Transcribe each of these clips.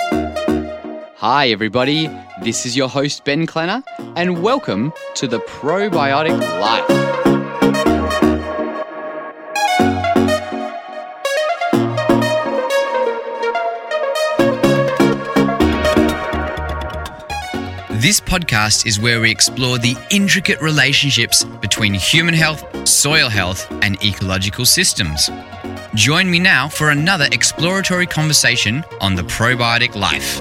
Hi, everybody. This is your host, Ben Klenner, and welcome to the Probiotic Life. This podcast is where we explore the intricate relationships between human health, soil health, and ecological systems. Join me now for another exploratory conversation on the probiotic life.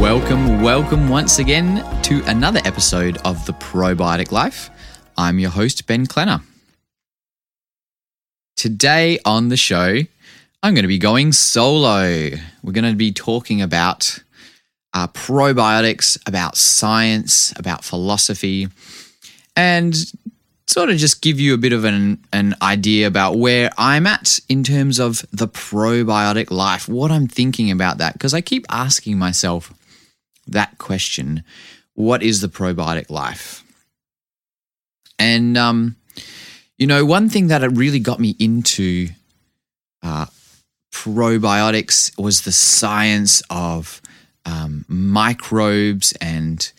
Welcome, welcome once again to another episode of the Probiotic Life. I'm your host, Ben Klenner. Today on the show, I'm going to be going solo. We're going to be talking about uh, probiotics, about science, about philosophy, and sort of just give you a bit of an, an idea about where I'm at in terms of the probiotic life, what I'm thinking about that. Because I keep asking myself that question what is the probiotic life? And, um, you know, one thing that really got me into uh, probiotics was the science of um, microbes and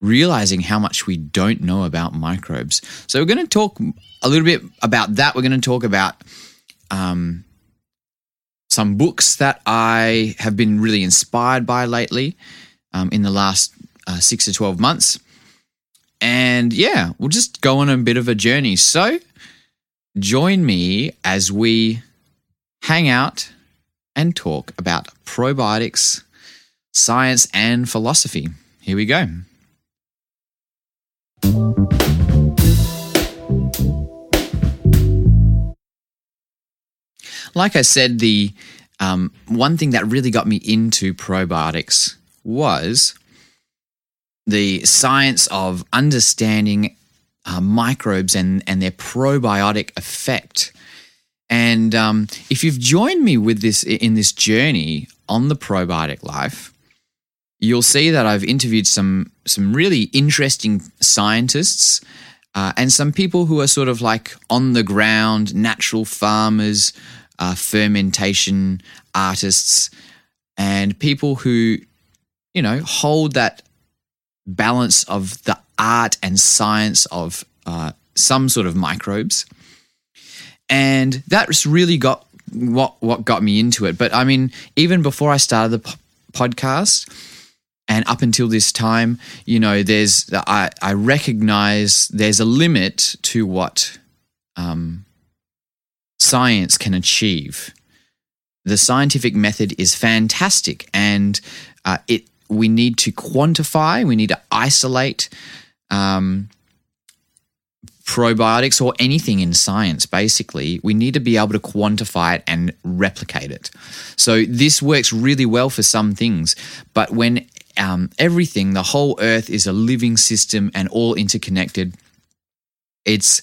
realizing how much we don't know about microbes. So, we're going to talk a little bit about that. We're going to talk about um, some books that I have been really inspired by lately um, in the last uh, six to 12 months. And yeah, we'll just go on a bit of a journey. So, join me as we hang out and talk about probiotics, science, and philosophy. Here we go. Like I said, the um, one thing that really got me into probiotics was the science of understanding uh, microbes and, and their probiotic effect. And um, if you've joined me with this in this journey on the probiotic life, you'll see that I've interviewed some some really interesting scientists uh, and some people who are sort of like on the ground, natural farmers, uh, fermentation artists, and people who, you know, hold that balance of the art and science of uh, some sort of microbes. And that's really got what what got me into it. But I mean, even before I started the po- podcast, and up until this time, you know, there's I, I recognize there's a limit to what um, science can achieve. The scientific method is fantastic, and uh, it we need to quantify, we need to isolate um, probiotics or anything in science, basically. We need to be able to quantify it and replicate it. So, this works really well for some things, but when um, everything, the whole earth is a living system and all interconnected, it's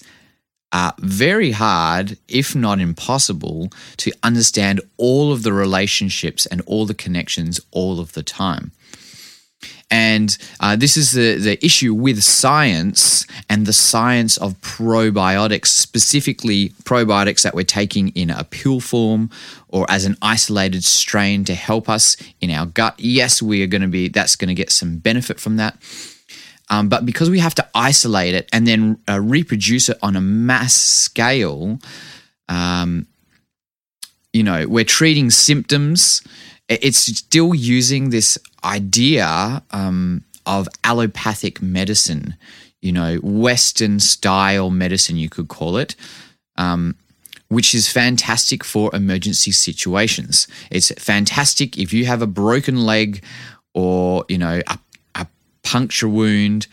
uh, very hard, if not impossible, to understand all of the relationships and all the connections all of the time. And uh, this is the, the issue with science and the science of probiotics, specifically probiotics that we're taking in a pill form or as an isolated strain to help us in our gut. Yes, we are going to be, that's going to get some benefit from that. Um, but because we have to isolate it and then uh, reproduce it on a mass scale, um, you know, we're treating symptoms. It's still using this idea um, of allopathic medicine, you know, Western style medicine, you could call it, um, which is fantastic for emergency situations. It's fantastic if you have a broken leg or, you know, a, a puncture wound.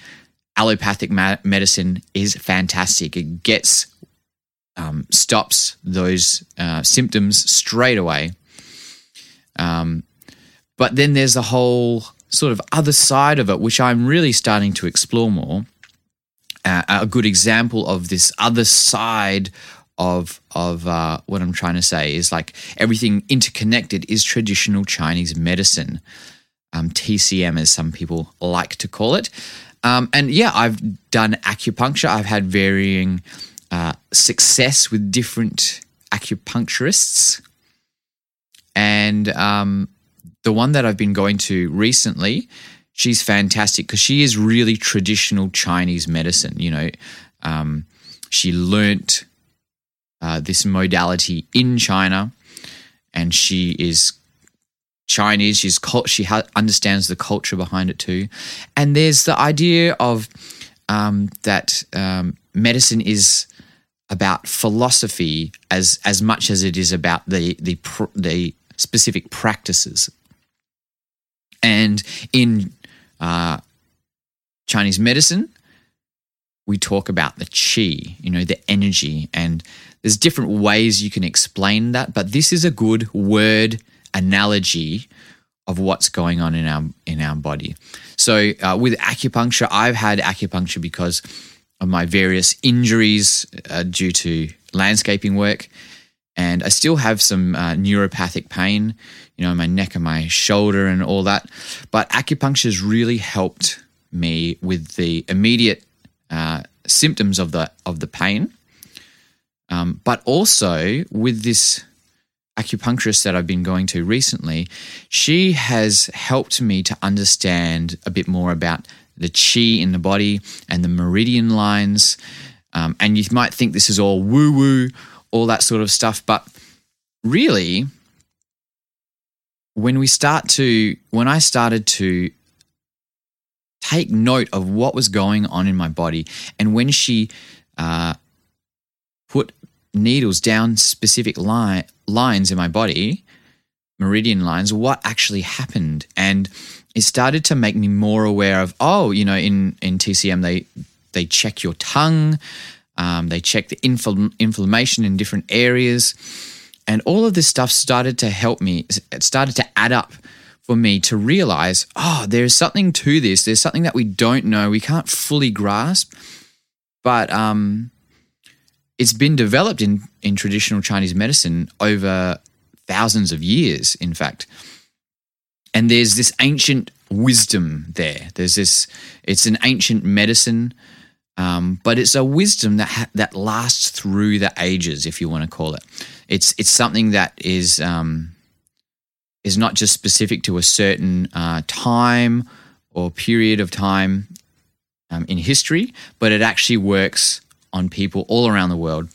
Allopathic ma- medicine is fantastic. It gets um, stops those uh, symptoms straight away. Um, but then there's a whole sort of other side of it, which I'm really starting to explore more. Uh, a good example of this other side of of uh, what I'm trying to say is like everything interconnected is traditional Chinese medicine, um, TCM as some people like to call it. Um, and yeah, I've done acupuncture. I've had varying uh, success with different acupuncturists, and um, the one that I've been going to recently, she's fantastic because she is really traditional Chinese medicine. You know, um, she learnt uh, this modality in China, and she is Chinese. She's she ha- understands the culture behind it too, and there's the idea of um, that um, medicine is about philosophy as as much as it is about the the pr- the specific practices. And in uh, Chinese medicine, we talk about the qi, you know, the energy, and there's different ways you can explain that, but this is a good word analogy of what's going on in our in our body. So uh, with acupuncture, I've had acupuncture because of my various injuries uh, due to landscaping work, and I still have some uh, neuropathic pain, you know, in my neck and my shoulder and all that. But acupuncture has really helped me with the immediate uh, symptoms of the of the pain um, but also with this acupuncturist that I've been going to recently, she has helped me to understand a bit more about the chi in the body and the meridian lines. Um, and you might think this is all woo woo, all that sort of stuff. But really, when we start to, when I started to take note of what was going on in my body, and when she uh, put needles down specific line, lines in my body, meridian lines, what actually happened. And it started to make me more aware of, oh, you know, in, in TCM, they, they check your tongue, um, they check the infl- inflammation in different areas. And all of this stuff started to help me, it started to add up for me to realize, oh, there's something to this. There's something that we don't know, we can't fully grasp. But um, it's been developed in, in traditional Chinese medicine over thousands of years, in fact. And there's this ancient wisdom there. There's this, it's an ancient medicine, um, but it's a wisdom that ha- that lasts through the ages, if you want to call it. It's it's something that is um, is not just specific to a certain uh, time or period of time um, in history, but it actually works on people all around the world.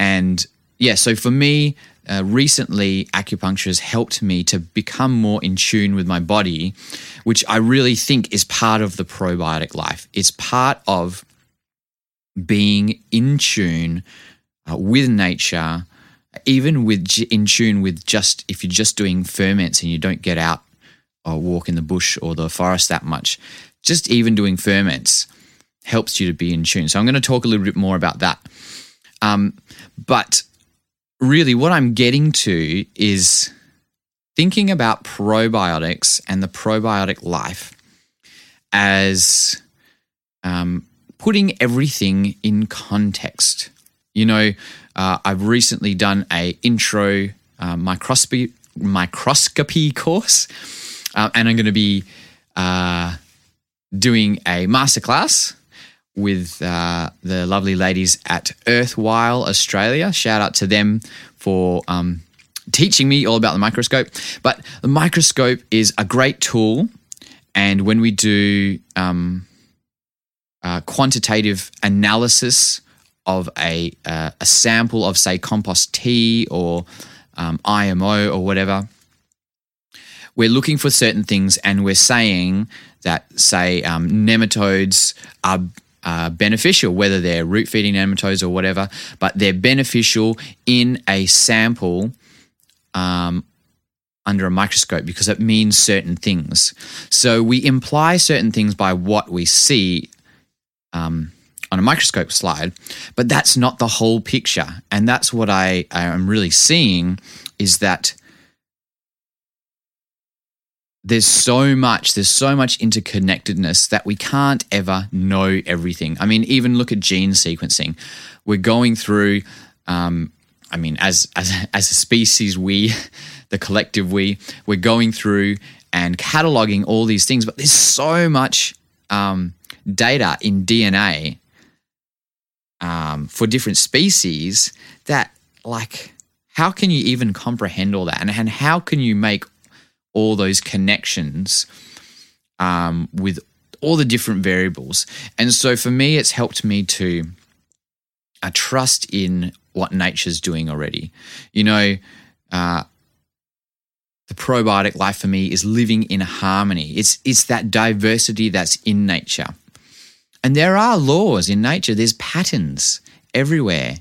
And yeah, so for me, uh, recently acupuncture has helped me to become more in tune with my body, which I really think is part of the probiotic life. It's part of being in tune uh, with nature, even with in tune with just if you're just doing ferments and you don't get out or walk in the bush or the forest that much, just even doing ferments helps you to be in tune. So I'm going to talk a little bit more about that. Um, but really, what I'm getting to is thinking about probiotics and the probiotic life as um, putting everything in context. You know, uh, I've recently done a intro uh, microscopy microscopy course, uh, and I'm going to be uh, doing a masterclass with uh, the lovely ladies at Earthwhile Australia. Shout out to them for um, teaching me all about the microscope. But the microscope is a great tool, and when we do um, uh, quantitative analysis of a uh, a sample of say compost tea or um, IMO or whatever, we're looking for certain things, and we're saying that say um, nematodes are uh, beneficial, whether they're root feeding nematodes or whatever, but they're beneficial in a sample um, under a microscope because it means certain things. So we imply certain things by what we see um, on a microscope slide, but that's not the whole picture. And that's what I, I am really seeing is that there's so much there's so much interconnectedness that we can't ever know everything. I mean even look at gene sequencing. We're going through um, I mean, as as as a species, we, the collective we, we're going through and cataloging all these things, but there's so much um, data in DNA um, for different species that, like, how can you even comprehend all that, and and how can you make all those connections um, with all the different variables? And so, for me, it's helped me to uh, trust in what nature's doing already. You know, uh, the probiotic life for me is living in harmony. It's it's that diversity that's in nature. And there are laws in nature. There's patterns everywhere.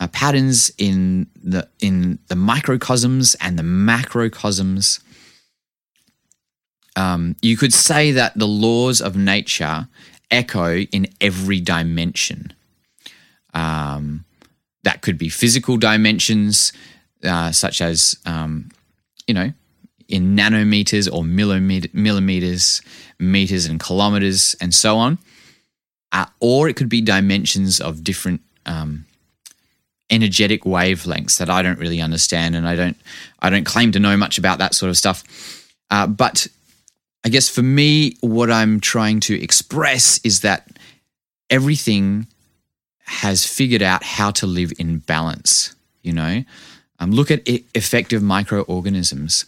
Uh, patterns in the in the microcosms and the macrocosms. Um, you could say that the laws of nature echo in every dimension. Um, that could be physical dimensions, uh, such as, um, you know, in nanometers or millimeter, millimeters, meters and kilometers, and so on. Uh, or it could be dimensions of different um, energetic wavelengths that I don't really understand, and I don't, I don't claim to know much about that sort of stuff. Uh, but I guess for me, what I'm trying to express is that everything has figured out how to live in balance, you know? Um, look at effective microorganisms.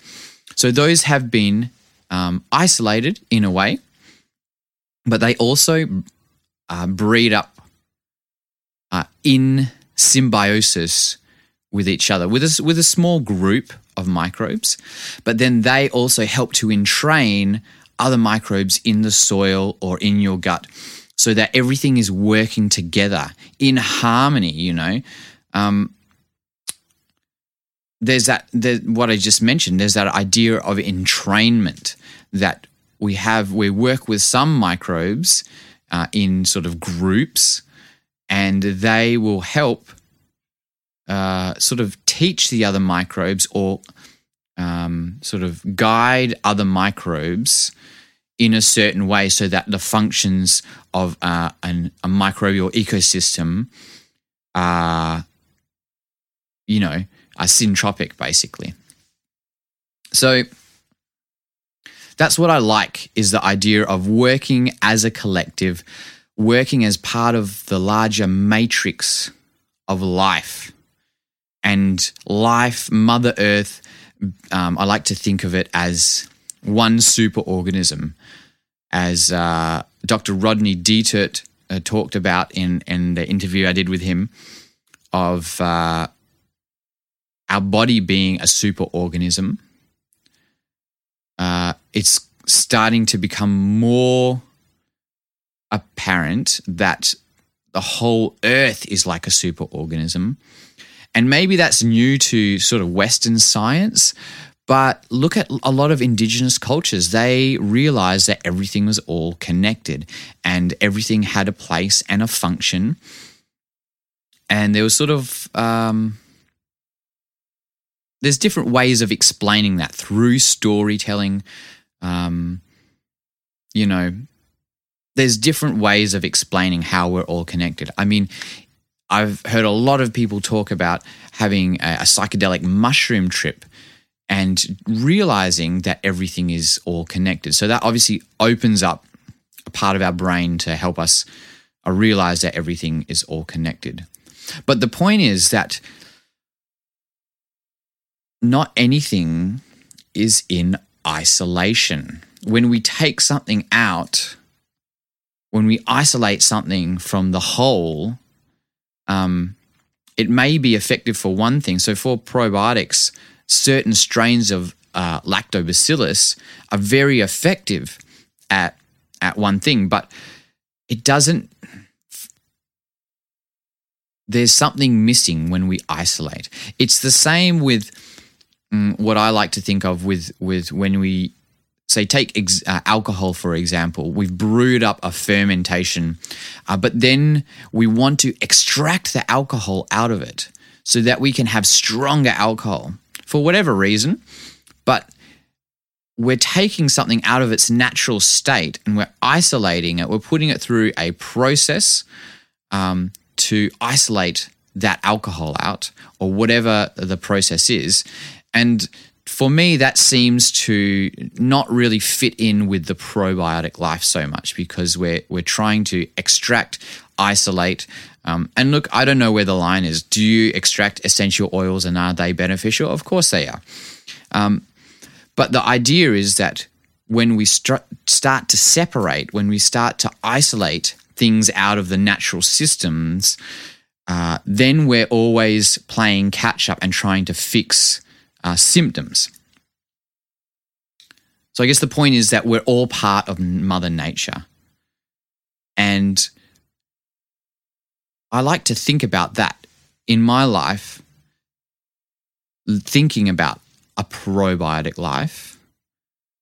So those have been um, isolated in a way, but they also uh, breed up uh, in symbiosis with each other, with a, with a small group of microbes. But then they also help to entrain other microbes in the soil or in your gut so that everything is working together in harmony, you know. Um, there's that, what I just mentioned, there's that idea of entrainment that we have, we work with some microbes uh, in sort of groups and they will help uh, sort of teach the other microbes or um, sort of guide other microbes in a certain way so that the functions of uh, an, a microbial ecosystem are, you know, are syntropic basically. So that's what I like is the idea of working as a collective, working as part of the larger matrix of life. And life, Mother Earth, um, I like to think of it as one super organism, as uh, Dr. Rodney Dietert uh, talked about in, in the interview I did with him, of uh, our body being a super organism. Uh, it's starting to become more apparent that the whole earth is like a super organism. And maybe that's new to sort of Western science, but look at a lot of indigenous cultures. They realized that everything was all connected and everything had a place and a function. And there was sort of, um, there's different ways of explaining that through storytelling. Um, you know, there's different ways of explaining how we're all connected. I mean, I've heard a lot of people talk about having a, a psychedelic mushroom trip and realizing that everything is all connected. So that obviously opens up a part of our brain to help us uh, realize that everything is all connected. But the point is that not anything is in isolation. When we take something out, when we isolate something from the whole, um, it may be effective for one thing. So for probiotics, certain strains of uh, lactobacillus are very effective at at one thing, but it doesn't. There's something missing when we isolate. It's the same with mm, what I like to think of with with when we say take ex- uh, alcohol for example we've brewed up a fermentation uh, but then we want to extract the alcohol out of it so that we can have stronger alcohol for whatever reason, but we're taking something out of its natural state and we're isolating it. We're putting it through a process um, to isolate that alcohol out or whatever the process is. And for me, that seems to not really fit in with the probiotic life so much because we're we're trying to extract, isolate, um, and look. I don't know where the line is. Do you extract essential oils and are they beneficial? Of course they are. Um, but the idea is that when we st- start to separate, when we start to isolate things out of the natural systems, uh, then we're always playing catch up and trying to fix uh, symptoms. So I guess the point is that we're all part of Mother Nature. And I like to think about that in my life, thinking about a probiotic life.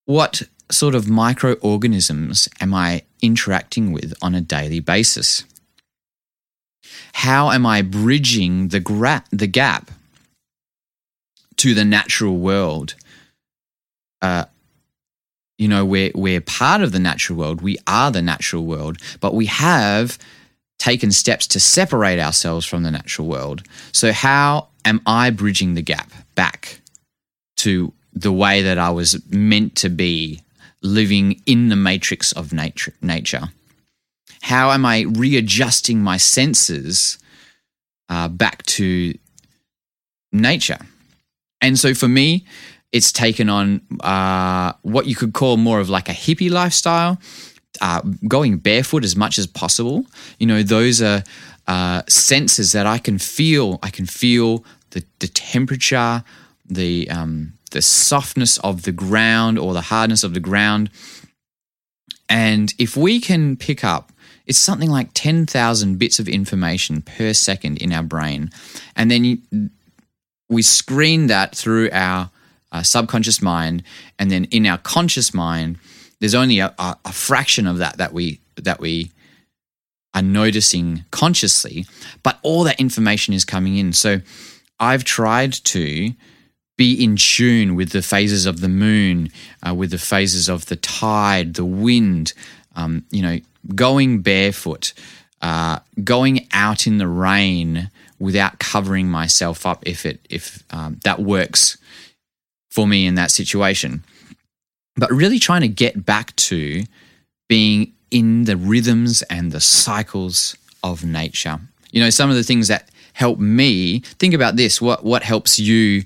What sort of microorganisms am I interacting with on a daily basis? How am I bridging the, gra- the gap to the natural world? Uh, you know, we're, we're part of the natural world. We are the natural world, but we have taken steps to separate ourselves from the natural world. So, how am I bridging the gap back to the way that I was meant to be living in the matrix of nature. nature? How am I readjusting my senses uh, back to nature? And so for me, it's taken on uh, what you could call more of like a hippie lifestyle, uh, going barefoot as much as possible. You know, those are uh, senses that I can feel. I can feel the, the temperature, the um, the softness of the ground or the hardness of the ground. And if we can pick up, it's something like 10,000 bits of information per second in our brain. And then you, we screen that through our uh, subconscious mind. And then in our conscious mind, there's only a, a, a fraction of that that we, that we are noticing consciously. But all that information is coming in. So I've tried to be in tune with the phases of the moon, uh, with the phases of the tide, the wind, um, you know, going barefoot, uh, going out in the rain without covering myself up if it if um, that works for me in that situation. But really trying to get back to being in the rhythms and the cycles of nature. You know, some of the things that help me think about this. What what helps you?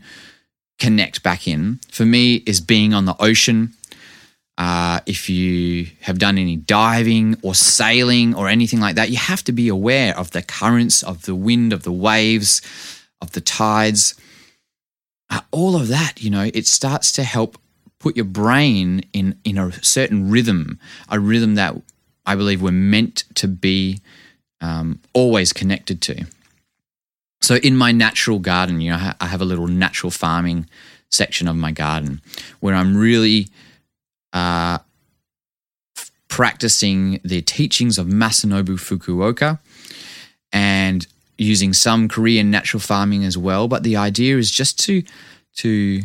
connect back in for me is being on the ocean. Uh, if you have done any diving or sailing or anything like that, you have to be aware of the currents, of the wind, of the waves, of the tides. Uh, all of that, you know, it starts to help put your brain in, in a certain rhythm, a rhythm that I believe we're meant to be um, always connected to. So in my natural garden, you know, I have a little natural farming section of my garden where I'm really uh, practicing the teachings of Masanobu Fukuoka and using some Korean natural farming as well. But the idea is just to to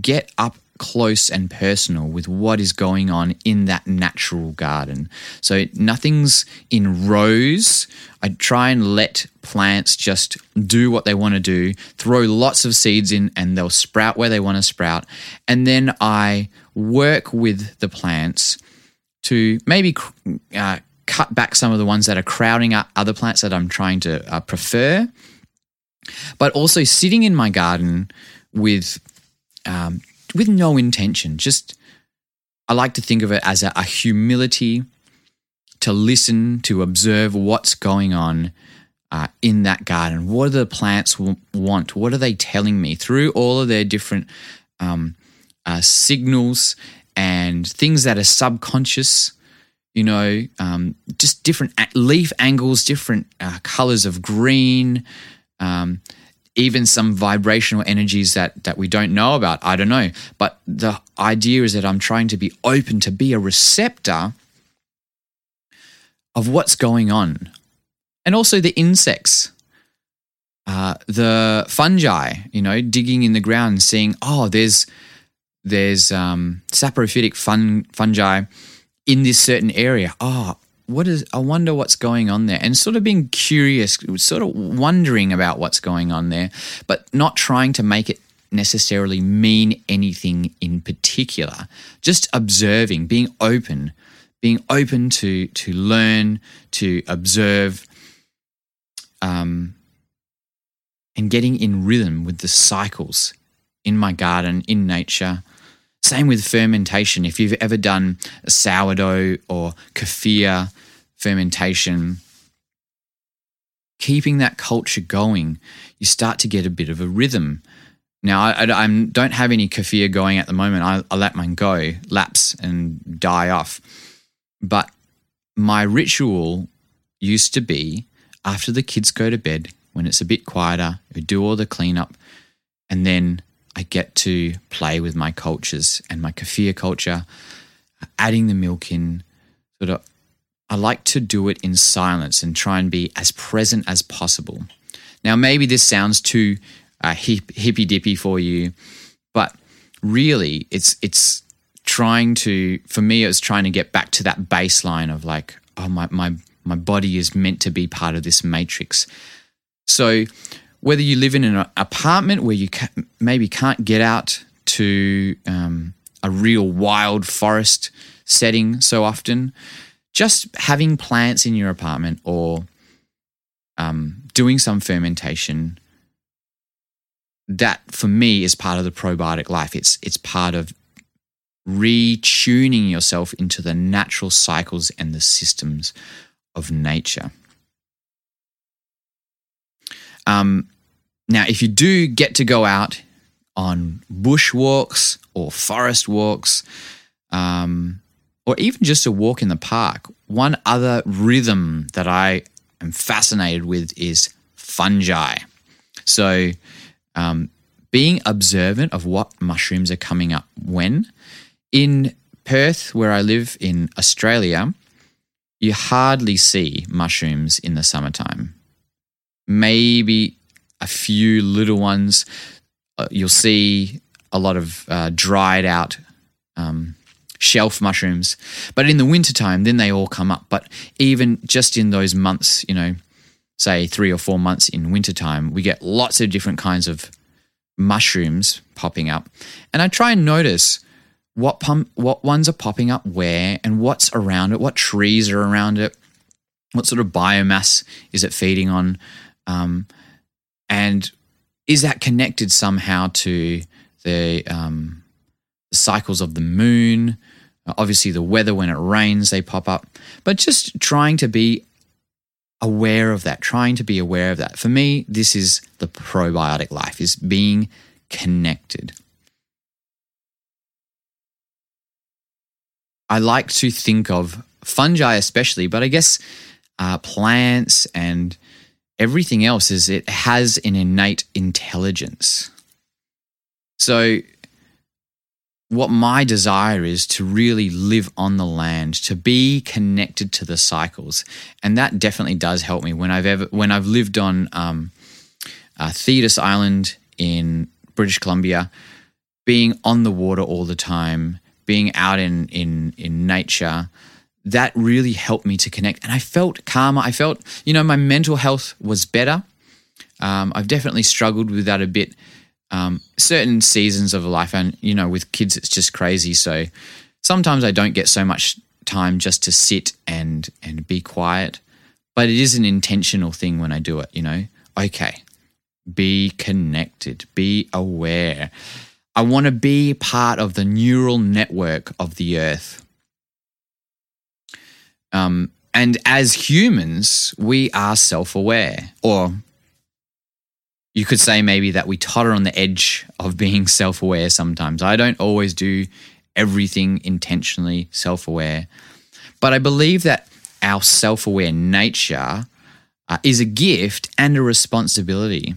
get up close and personal with what is going on in that natural garden. So nothing's in rows. I try and let plants just do what they want to do, throw lots of seeds in, and they'll sprout where they want to sprout. And then I work with the plants to maybe uh, cut back some of the ones that are crowding out other plants that I'm trying to uh, prefer. But also sitting in my garden with um, with no intention. Just, I like to think of it as a, a humility to listen, to observe what's going on uh, in that garden. What do the plants want? What are they telling me through all of their different um, uh, signals and things that are subconscious? You know, um, just different leaf angles, different uh, colors of green. Um, even some vibrational energies that that we don't know about. I don't know. But the idea is that I'm trying to be open to be a receptor of what's going on. And also the insects. Uh, the fungi, you know, digging in the ground and seeing, oh, there's there's um, saprophytic fun, fungi in this certain area. Oh, what is I wonder what's going on there. And sort of being curious sort of wondering about what's going on there but not trying to make it necessarily mean anything in particular. Just observing being open being open to to learn to observe um and getting in rhythm with the cycles in my garden in nature same with fermentation. If you've ever done a sourdough or kefir fermentation, keeping that culture going, you start to get a bit of a rhythm. Now, I, I, I don't have any kefir going at the moment. I, I let mine go, lapse, and die off. But my ritual used to be after the kids go to bed, when it's a bit quieter, we do all the cleanup, and then I get to play with my cultures and my kefir culture, adding the milk in. Sort of, I like to do it in silence and try and be as present as possible. Now, maybe this sounds too uh, hip, hippy dippy for you, but really, it's it's trying to. For me, it was trying to get back to that baseline of like, oh my my my body is meant to be part of this matrix. So whether you live in an apartment where you ca- maybe can't get out to um, a real wild forest setting so often, just having plants in your apartment or um, doing some fermentation that for me is part of the probiotic life. It's it's part of retuning yourself into the natural cycles and the systems of nature. Um, now, if you do get to go out on bush walks or forest walks, um, or even just a walk in the park, one other rhythm that I am fascinated with is fungi. So, um, being observant of what mushrooms are coming up when. In Perth, where I live in Australia, you hardly see mushrooms in the summertime. Maybe a few little ones. Uh, you'll see a lot of uh, dried out um, shelf mushrooms. But in the wintertime, then they all come up. But even just in those months, you know, say three or four months in wintertime, we get lots of different kinds of mushrooms popping up. And I try and notice what pump, what ones are popping up where and what's around it, what trees are around it, what sort of biomass is it feeding on. Um, and is that connected somehow to the, um, cycles of the moon? Obviously, the weather when it rains, they pop up. But just trying to be aware of that, trying to be aware of that. For me, this is the probiotic life, is being connected. I like to think of fungi, especially, but I guess uh, plants and everything else is it has an innate intelligence. So, what my desire is to really live on the land, to be connected to the cycles, and that definitely does help me when I've ever when I've lived on um, uh, Thetis Island in British Columbia, being on the water all the time, being out in in in nature, that really helped me to connect. And I felt calmer. I felt, you know, my mental health was better. Um, I've definitely struggled with that a bit. Um, certain seasons of life, and you know, with kids, it's just crazy. So sometimes I don't get so much time just to sit and and be quiet. But it is an intentional thing when I do it. You know, okay, be connected, be aware. I want to be part of the neural network of the earth. Um, and as humans, we are self aware, or you could say maybe that we totter on the edge of being self aware sometimes. I don't always do everything intentionally self aware, but I believe that our self aware nature uh, is a gift and a responsibility.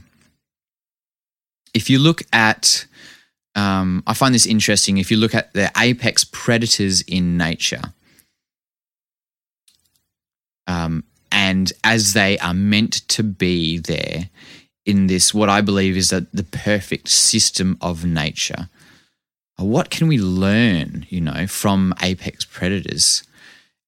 If you look at, um, I find this interesting, if you look at the apex predators in nature, um, and as they are meant to be there in this, what I believe is that the perfect system of nature. What can we learn, you know, from apex predators?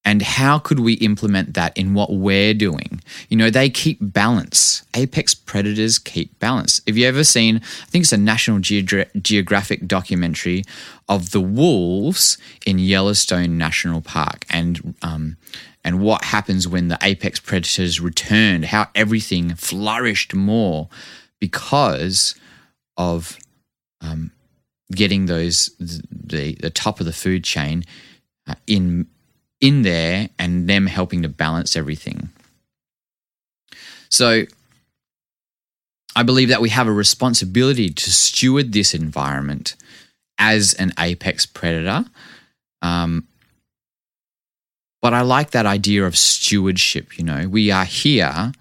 and how could we implement that in what we're doing? You know, they keep balance. Apex predators keep balance. Have you ever seen, I think it's a National Geogra- Geographic documentary of the wolves in Yellowstone National Park and, um, and what happens when the apex predators returned, how everything flourished more because of um, getting those the the top of the food chain uh, in in there and them helping to balance everything. So I believe that we have a responsibility to steward this environment as an apex predator. Um, but I like that idea of stewardship. You know, we are here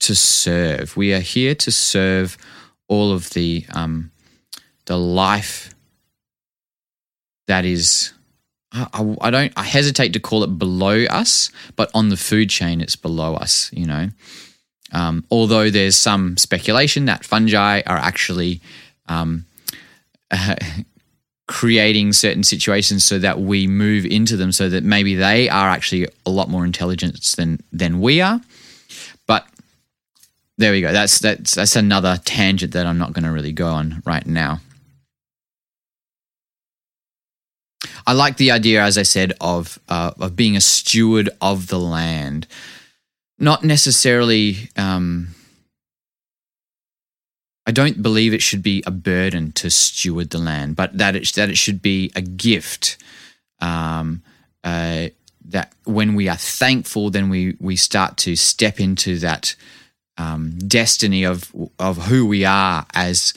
to serve. We are here to serve all of the um, the life that is I, I, don't I hesitate to call it below us, but on the food chain it's below us, you know. Um, although there's some speculation that fungi are actually um, creating certain situations so that we move into them, so that maybe they are actually a lot more intelligent than than we are. But there we go. That's that's that's another tangent that I'm not going to really go on right now. I like the idea, as I said, of uh, of being a steward of the land, not necessarily. Um, I don't believe it should be a burden to steward the land, but that it that it should be a gift. Um, uh, that when we are thankful, then we we start to step into that um, destiny of of who we are as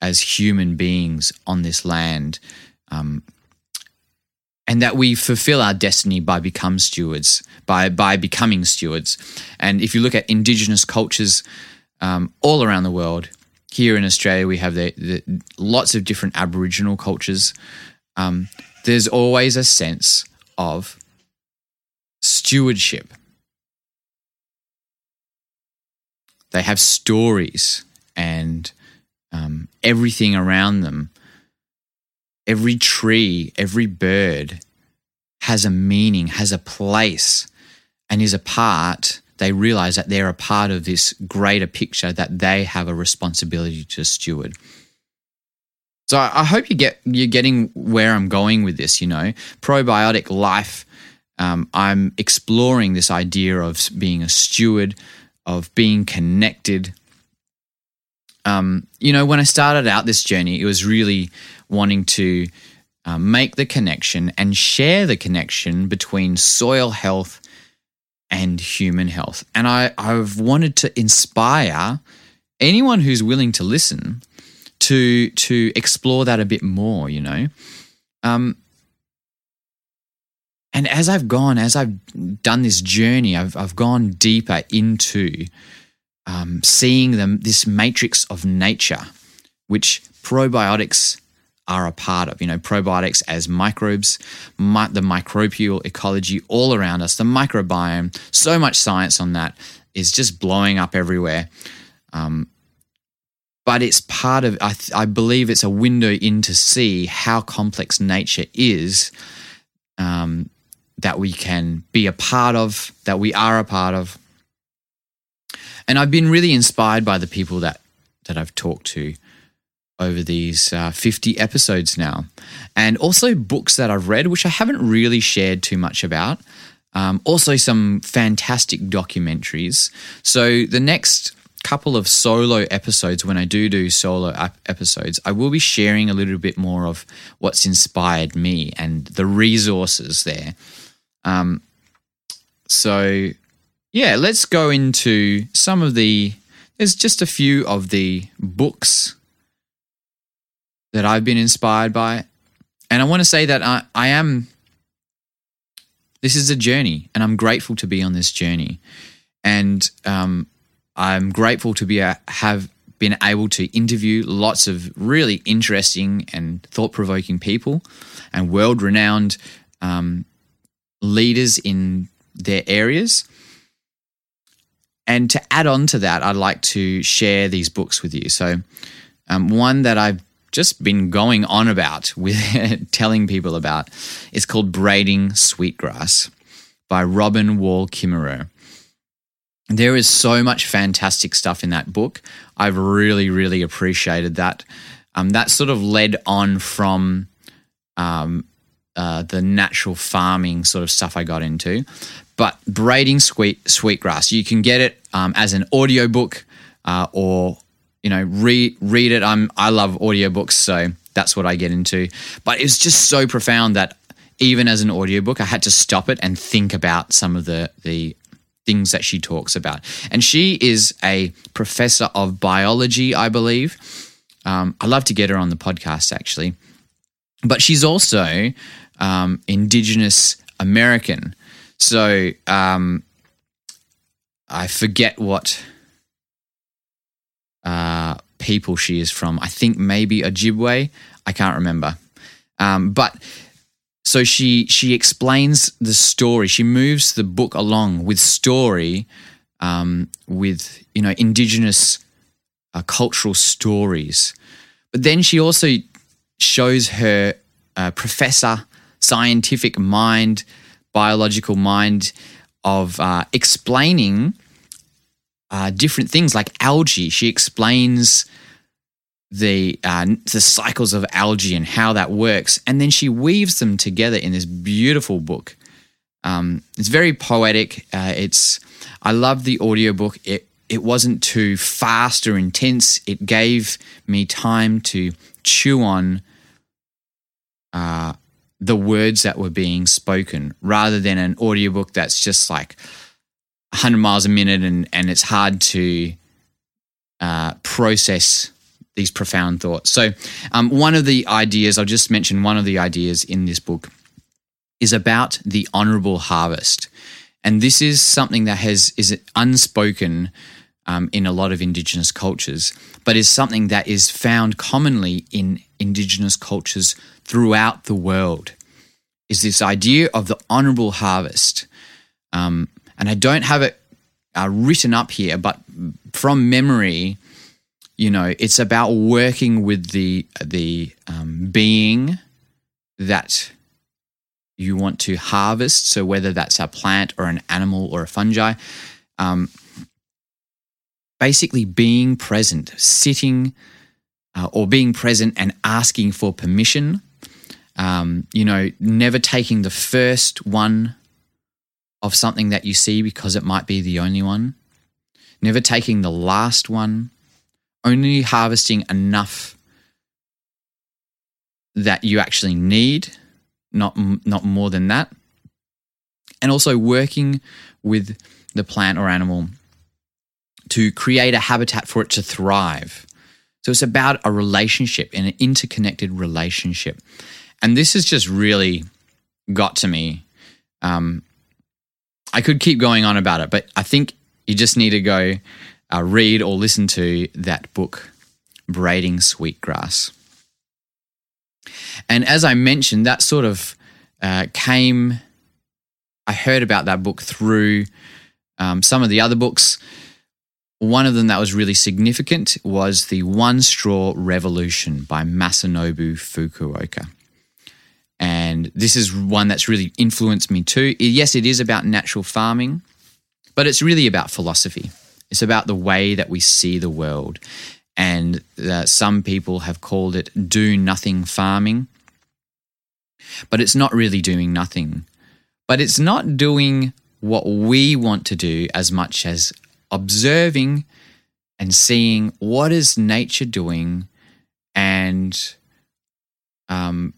as human beings on this land. Um, and that we fulfill our destiny by become stewards, by by becoming stewards. And if you look at indigenous cultures um, all around the world, here in Australia we have the, the lots of different Aboriginal cultures. Um, there's always a sense of stewardship. They have stories and um, everything around them every tree, every bird has a meaning, has a place, and is a part. They realize that they're a part of this greater picture that they have a responsibility to steward. So I hope you get you're getting where I'm going with this. You know, probiotic life. Um, I'm exploring this idea of being a steward, of being connected. Um, you know, when I started out this journey, it was really wanting to uh, make the connection and share the connection between soil health and human health. And I, I've wanted to inspire anyone who's willing to listen to to explore that a bit more, you know. Um, and as I've gone, as I've done this journey, I've I've gone deeper into um, seeing them this matrix of nature, which probiotics are a part of. You know, probiotics as microbes, the microbial ecology all around us, the microbiome, so much science on that is just blowing up everywhere. Um, but it's part of, I, th- I, believe it's a window in to see how complex nature is um, that we can be a part of, that we are a part of. And I've been really inspired by the people that, that I've talked to over these uh, 50 episodes now. And also books that I've read, which I haven't really shared too much about. Um, also, some fantastic documentaries. So, the next couple of solo episodes, when I do do solo episodes, I will be sharing a little bit more of what's inspired me and the resources there. Um, so, yeah, let's go into some of the. There's just a few of the books that I've been inspired by. And I want to say that I, I am, this is a journey, and I'm grateful to be on this journey. And um, I'm grateful to be a, have been able to interview lots of really interesting and thought provoking people and world renowned um, leaders in their areas. And to add on to that, I'd like to share these books with you. So, um, one that I've just been going on about with telling people about. It's called braiding sweetgrass by Robin Wall Kimmerer. There is so much fantastic stuff in that book. I've really, really appreciated that. Um, that sort of led on from um, uh, the natural farming sort of stuff I got into. But braiding sweet sweetgrass, you can get it um, as an audiobook uh, or you know read read it. I'm I love audiobooks, so that's what I get into. But it's just so profound that even as an audiobook, I had to stop it and think about some of the the things that she talks about. And she is a professor of biology, I believe. Um, I love to get her on the podcast actually, but she's also um, Indigenous American. So um, I forget what uh, people she is from. I think maybe Ojibwe. I can't remember. Um, but so she she explains the story. She moves the book along with story, um, with you know indigenous uh, cultural stories. But then she also shows her uh, professor scientific mind, biological mind of uh, explaining uh, different things like algae. She explains the uh, the cycles of algae and how that works, and then she weaves them together in this beautiful book. Um, it's very poetic. Uh, it's I love the audiobook. It it wasn't too fast or intense. It gave me time to chew on uh, the words that were being spoken rather than an audiobook that's just like 100 miles a minute and, and it's hard to uh, process these profound thoughts. So, um, one of the ideas, I'll just mention one of the ideas in this book is about the honorable harvest. And this is something that has is unspoken um, in a lot of indigenous cultures, but is something that is found commonly in indigenous cultures throughout the world. Is this idea of the honorable harvest? Um, and I don't have it uh, written up here, but from memory, you know, it's about working with the the um, being that you want to harvest. So whether that's a plant or an animal or a fungi, um, basically being present, sitting uh, or being present and asking for permission. Um, you know, never taking the first one of something that you see because it might be the only one. Never taking the last one. Only harvesting enough that you actually need, not not more than that. And also working with the plant or animal to create a habitat for it to thrive. So it's about a relationship, an interconnected relationship. And this has just really got to me. Um, I could keep going on about it, but I think you just need to go uh, read or listen to that book, Braiding Sweetgrass. And as I mentioned, that sort of uh, came, I heard about that book through um, some of the other books. One of them that was really significant was The One Straw Revolution by Masanobu Fukuoka. And this is one that's really influenced me too. Yes, it is about natural farming, but it's really about philosophy. It's about the way that we see the world. And uh, some people have called it do nothing farming. But it's not really doing nothing. But it's not doing what we want to do as much as observing and seeing what is nature doing and um,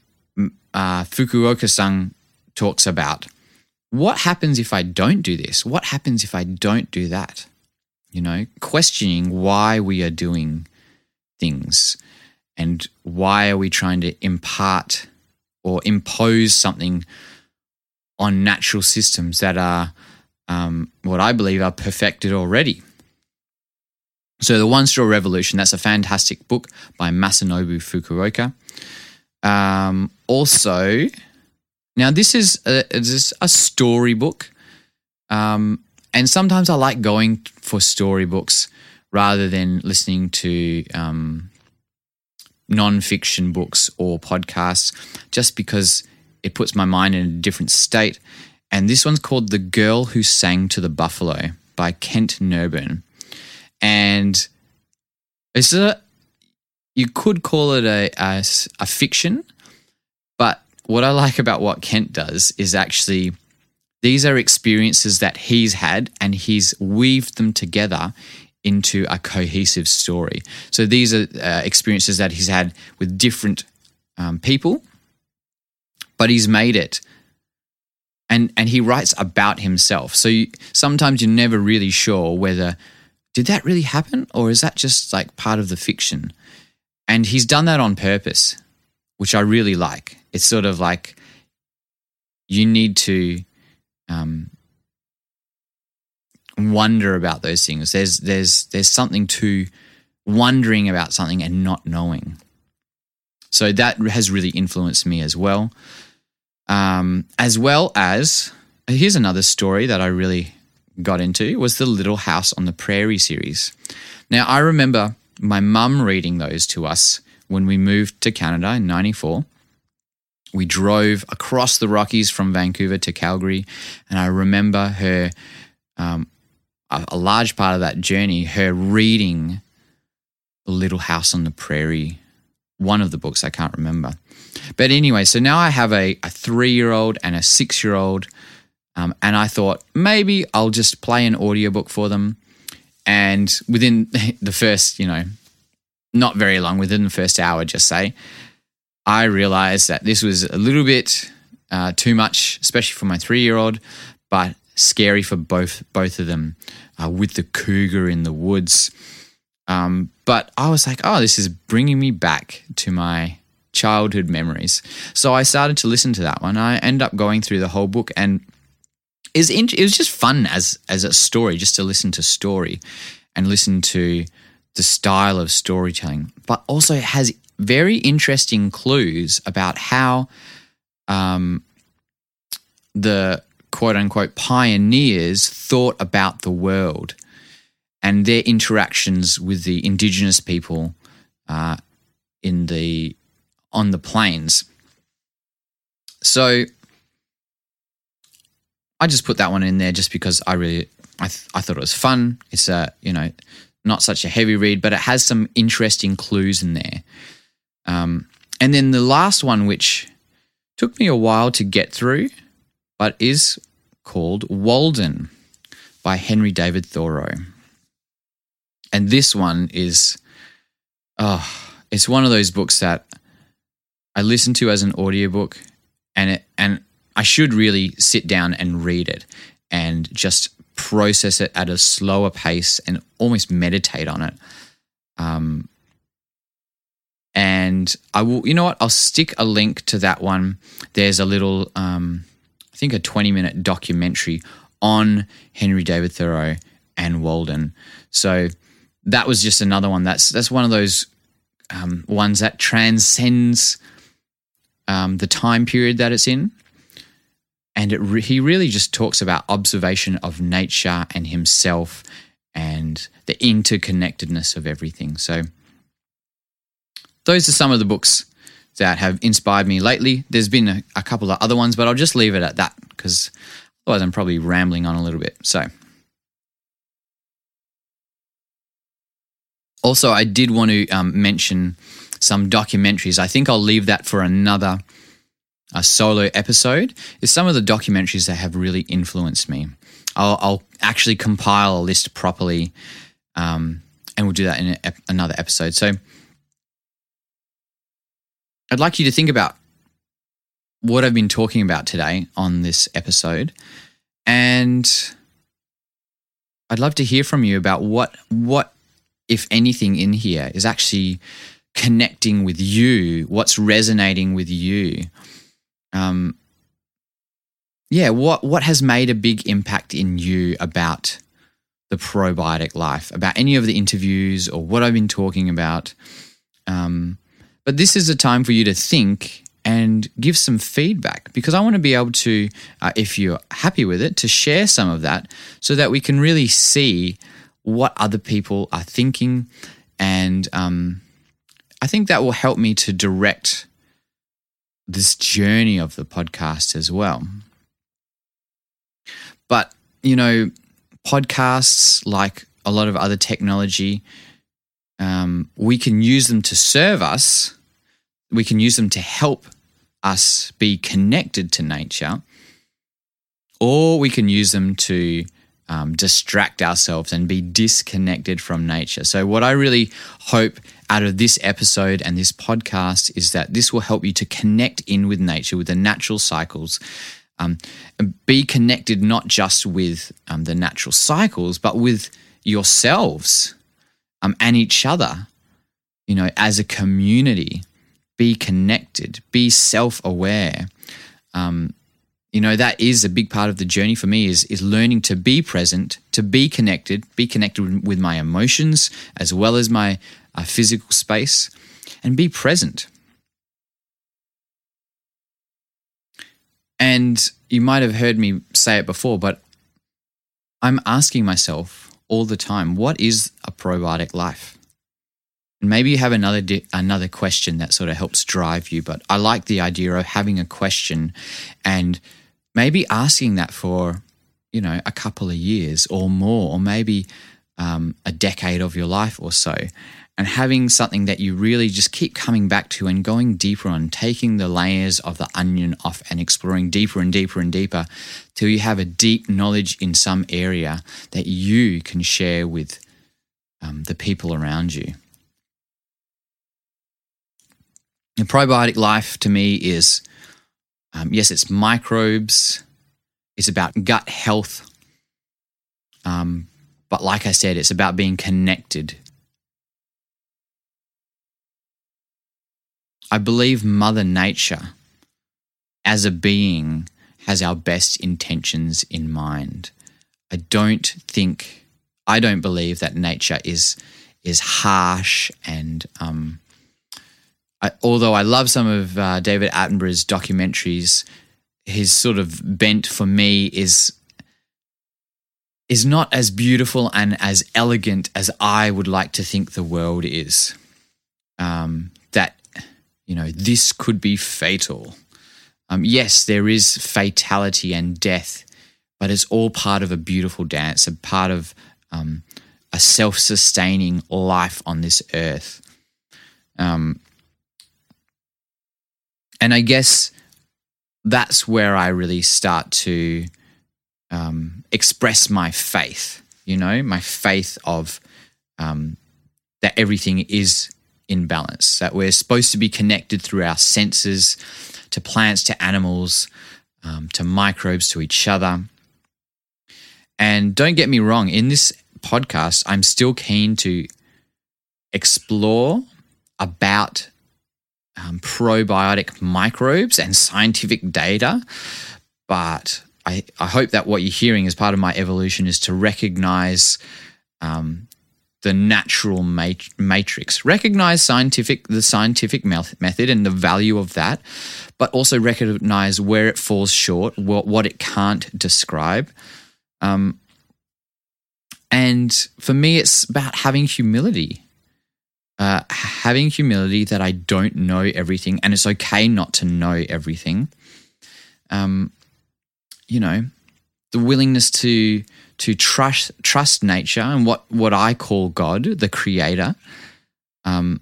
uh, Fukuoka-san talks about what happens if I don't do this? What happens if I don't do that? You know, questioning why we are doing things and why are we trying to impart or impose something on natural systems that are um, what I believe are perfected already. So, The One Straw Revolution, that's a fantastic book by Masanobu Fukuoka. Um, also, now this is a, this a storybook. Um, and sometimes I like going for storybooks rather than listening to um, non-fiction books or podcasts, just because it puts my mind in a different state And this one's called The Girl Who Sang to the Buffalo by Kent Nerburn. And it's a, you could call it a, a, a fiction, but what I like about what Kent does is actually these are experiences that he's had and he's weaved them together into a cohesive story. So these are uh, experiences that he's had with different um, people, but he's made it. And, and he writes about himself. So you, sometimes you're never really sure whether did that really happen or is that just like part of the fiction? And he's done that on purpose, which I really like. It's sort of like you need to um, wonder about those things. There's there's there's something to wondering about something and not knowing. So that has really influenced me as well. Um, as well as here's another story that I really got into was the Little House on the Prairie series. Now I remember my mum reading those to us when we moved to Canada in '94. We drove across the Rockies from Vancouver to Calgary, and I remember her um, a, a large part of that journey, her reading The Little House on the Prairie, one of the books, I can't remember. But anyway, so now I have a, a three year old and a six year old. Um, and I thought maybe I'll just play an audiobook for them. And within the first, you know, not very long, within the first hour, just say, I realized that this was a little bit uh, too much, especially for my three year old. But scary for both both of them uh, with the cougar in the woods. Um, but I was like, oh, this is bringing me back to my childhood memories. So I started to listen to that one. I end up going through the whole book, and is it was just fun as as a story, just to listen to story and listen to the style of storytelling. But also has very interesting clues about how um, the quote unquote pioneers thought about the world and their interactions with the indigenous people uh, in the on the plains. So I just put that one in there just because I really I, th- I thought it was fun. It's a you know not such a heavy read, but it has some interesting clues in there. Um, and then the last one, which took me a while to get through, but is called Walden by Henry David Thoreau. And this one is, oh, it's one of those books that I listen to as an audiobook and it, and I should really sit down and read it and just process it at a slower pace and almost meditate on it. Um, and I will, you know what? I'll stick a link to that one. There's a little, um, I think, a 20 minute documentary on Henry David Thoreau and Walden. So that was just another one. That's that's one of those um, ones that transcends um, the time period that it's in, and re- he really just talks about observation of nature and himself and the interconnectedness of everything. So those are some of the books that have inspired me lately. There's been a, a couple of other ones, but I'll just leave it at that because otherwise I'm probably rambling on a little bit. So, also, I did want to um, mention some documentaries. I think I'll leave that for another a solo episode. Is some of the documentaries that have really influenced me. I'll, I'll actually compile a list properly, um, and we'll do that in another episode. So I'd like you to think about what I've been talking about today on this episode. And I'd love to hear from you about what what if anything in here is actually connecting with you, what's resonating with you. Um yeah, what what has made a big impact in you about the probiotic life, about any of the interviews or what I've been talking about. Um, but this is a time for you to think and give some feedback because I want to be able to, uh, if you're happy with it, to share some of that so that we can really see what other people are thinking. And um, I think that will help me to direct this journey of the podcast as well. But, you know, podcasts, like a lot of other technology, um, we can use them to serve us. We can use them to help us be connected to nature, or we can use them to um, distract ourselves and be disconnected from nature. So, what I really hope out of this episode and this podcast is that this will help you to connect in with nature, with the natural cycles. Um, be connected not just with um, the natural cycles, but with yourselves um, and each other, you know, as a community. Be connected, be self aware. Um, you know that is a big part of the journey for me is is learning to be present to be connected be connected with my emotions as well as my uh, physical space and be present. And you might have heard me say it before but i'm asking myself all the time what is a probiotic life? And maybe you have another di- another question that sort of helps drive you but i like the idea of having a question and maybe asking that for, you know, a couple of years or more, or maybe um, a decade of your life or so, and having something that you really just keep coming back to and going deeper on, taking the layers of the onion off and exploring deeper and deeper and deeper till you have a deep knowledge in some area that you can share with um, the people around you. The probiotic life to me is um, yes, it's microbes, it's about gut health. Um, but like I said, it's about being connected. I believe Mother Nature as a being has our best intentions in mind. I don't think, I don't believe that nature is is harsh and um, I, although I love some of uh, David Attenborough's documentaries, his sort of bent for me is is not as beautiful and as elegant as I would like to think the world is. Um, you know this could be fatal. Um, yes, there is fatality and death, but it's all part of a beautiful dance, a part of um, a self-sustaining life on this earth. Um, and I guess that's where I really start to um, express my faith. You know, my faith of um, that everything is in balance. That we're supposed to be connected through our senses to plants, to animals, um, to microbes, to each other. And don't get me wrong, in this podcast, I'm still keen to explore about um, probiotic microbes and scientific data. But I, I hope that what you're hearing as part of my evolution is to recognize um, the natural mat- matrix, recognize scientific the scientific method and the value of that, but also recognize where it falls short, what, what it can't describe. Um, and for me, it's about having humility uh, having humility that I don't know everything, and it's okay not to know everything. Um, you know, the willingness to to trust trust nature and what what I call God, the Creator. Um,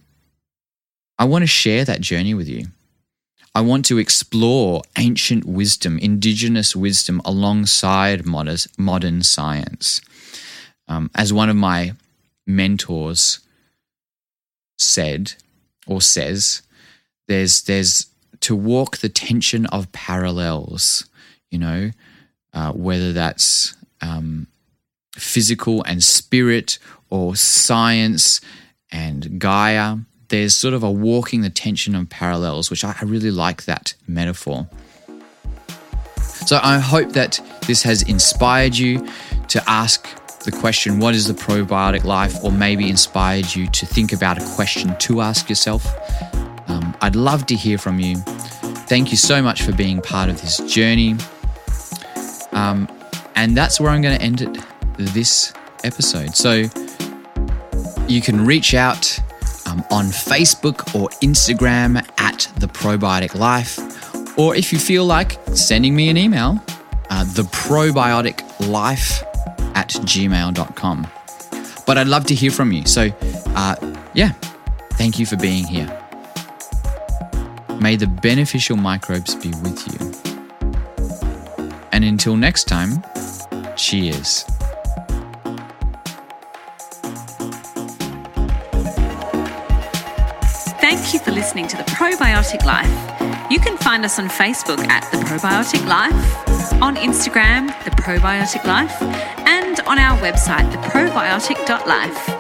I want to share that journey with you. I want to explore ancient wisdom, indigenous wisdom, alongside modern, modern science. Um, as one of my mentors said or says there's there's to walk the tension of parallels you know uh, whether that's um, physical and spirit or science and gaia there's sort of a walking the tension of parallels which I, I really like that metaphor so i hope that this has inspired you to ask the question, What is the probiotic life? or maybe inspired you to think about a question to ask yourself. Um, I'd love to hear from you. Thank you so much for being part of this journey. Um, and that's where I'm going to end it this episode. So you can reach out um, on Facebook or Instagram at the Probiotic Life. Or if you feel like sending me an email, uh, the probiotic life at gmail.com. But I'd love to hear from you. So, uh, yeah, thank you for being here. May the beneficial microbes be with you. And until next time, cheers. Thank you for listening to The Probiotic Life. You can find us on Facebook at The Probiotic Life, on Instagram, The Probiotic Life, and on our website, theprobiotic.life.